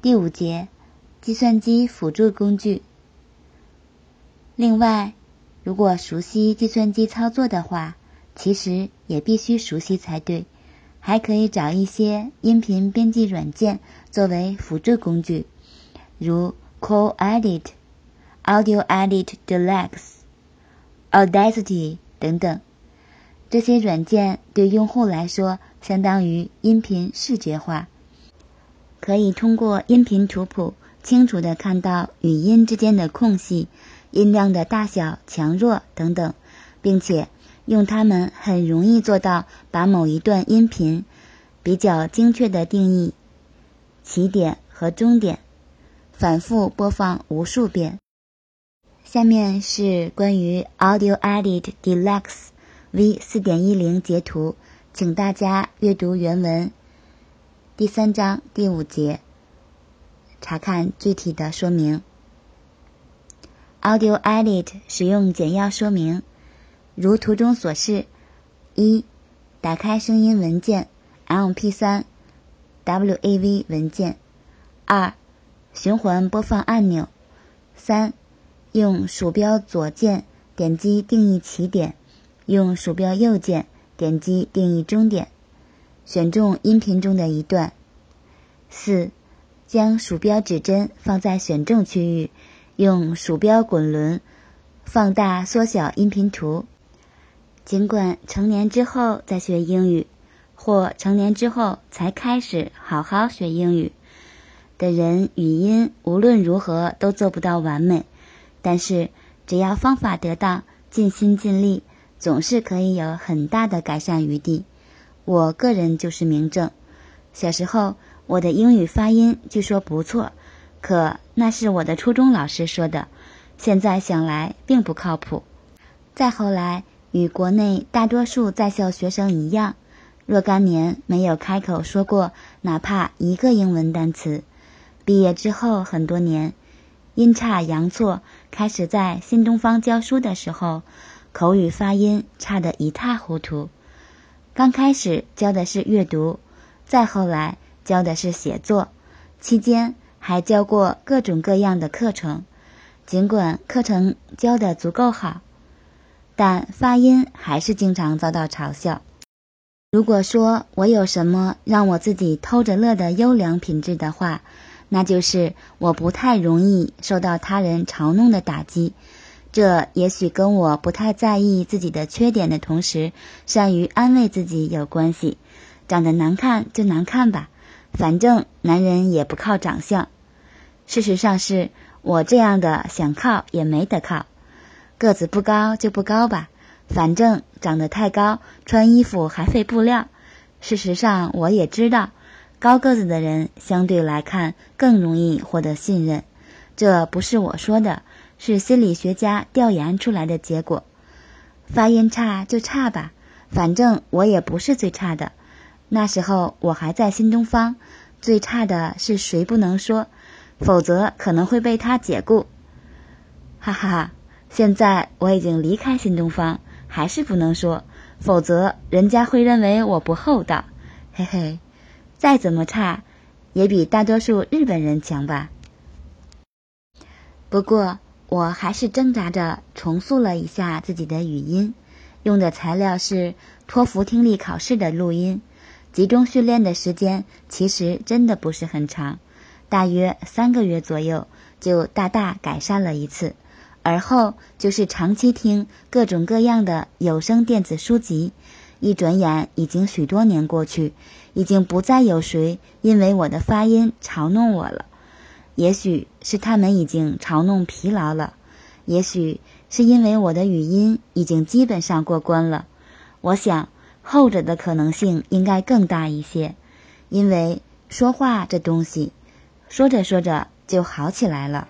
第五节，计算机辅助工具。另外，如果熟悉计算机操作的话，其实也必须熟悉才对。还可以找一些音频编辑软件作为辅助工具，如 Call Edit、Audio Edit Deluxe、Audacity 等等。这些软件对用户来说，相当于音频视觉化。可以通过音频图谱清楚的看到语音之间的空隙、音量的大小、强弱等等，并且用它们很容易做到把某一段音频比较精确的定义起点和终点，反复播放无数遍。下面是关于 Audio Edit Deluxe V 四点一零截图，请大家阅读原文。第三章第五节，查看具体的说明。Audio Edit 使用简要说明，如图中所示：一、打开声音文件 （MP3、WAV 文件）；二、循环播放按钮；三、用鼠标左键点击定义起点，用鼠标右键点击定义终点。选中音频中的一段。四，将鼠标指针放在选中区域，用鼠标滚轮放大、缩小音频图。尽管成年之后再学英语，或成年之后才开始好好学英语的人，语音无论如何都做不到完美。但是，只要方法得当，尽心尽力，总是可以有很大的改善余地。我个人就是明证。小时候，我的英语发音据说不错，可那是我的初中老师说的，现在想来并不靠谱。再后来，与国内大多数在校学生一样，若干年没有开口说过哪怕一个英文单词。毕业之后很多年，阴差阳错，开始在新东方教书的时候，口语发音差得一塌糊涂。刚开始教的是阅读，再后来教的是写作，期间还教过各种各样的课程。尽管课程教的足够好，但发音还是经常遭到嘲笑。如果说我有什么让我自己偷着乐的优良品质的话，那就是我不太容易受到他人嘲弄的打击。这也许跟我不太在意自己的缺点的同时，善于安慰自己有关系。长得难看就难看吧，反正男人也不靠长相。事实上是我这样的想靠也没得靠。个子不高就不高吧，反正长得太高，穿衣服还费布料。事实上我也知道，高个子的人相对来看更容易获得信任。这不是我说的。是心理学家调研出来的结果。发音差就差吧，反正我也不是最差的。那时候我还在新东方，最差的是谁不能说，否则可能会被他解雇。哈哈哈！现在我已经离开新东方，还是不能说，否则人家会认为我不厚道。嘿嘿，再怎么差，也比大多数日本人强吧。不过。我还是挣扎着重塑了一下自己的语音，用的材料是托福听力考试的录音。集中训练的时间其实真的不是很长，大约三个月左右就大大改善了一次。而后就是长期听各种各样的有声电子书籍。一转眼已经许多年过去，已经不再有谁因为我的发音嘲弄我了。也许是他们已经嘲弄疲劳了，也许是因为我的语音已经基本上过关了。我想后者的可能性应该更大一些，因为说话这东西，说着说着就好起来了。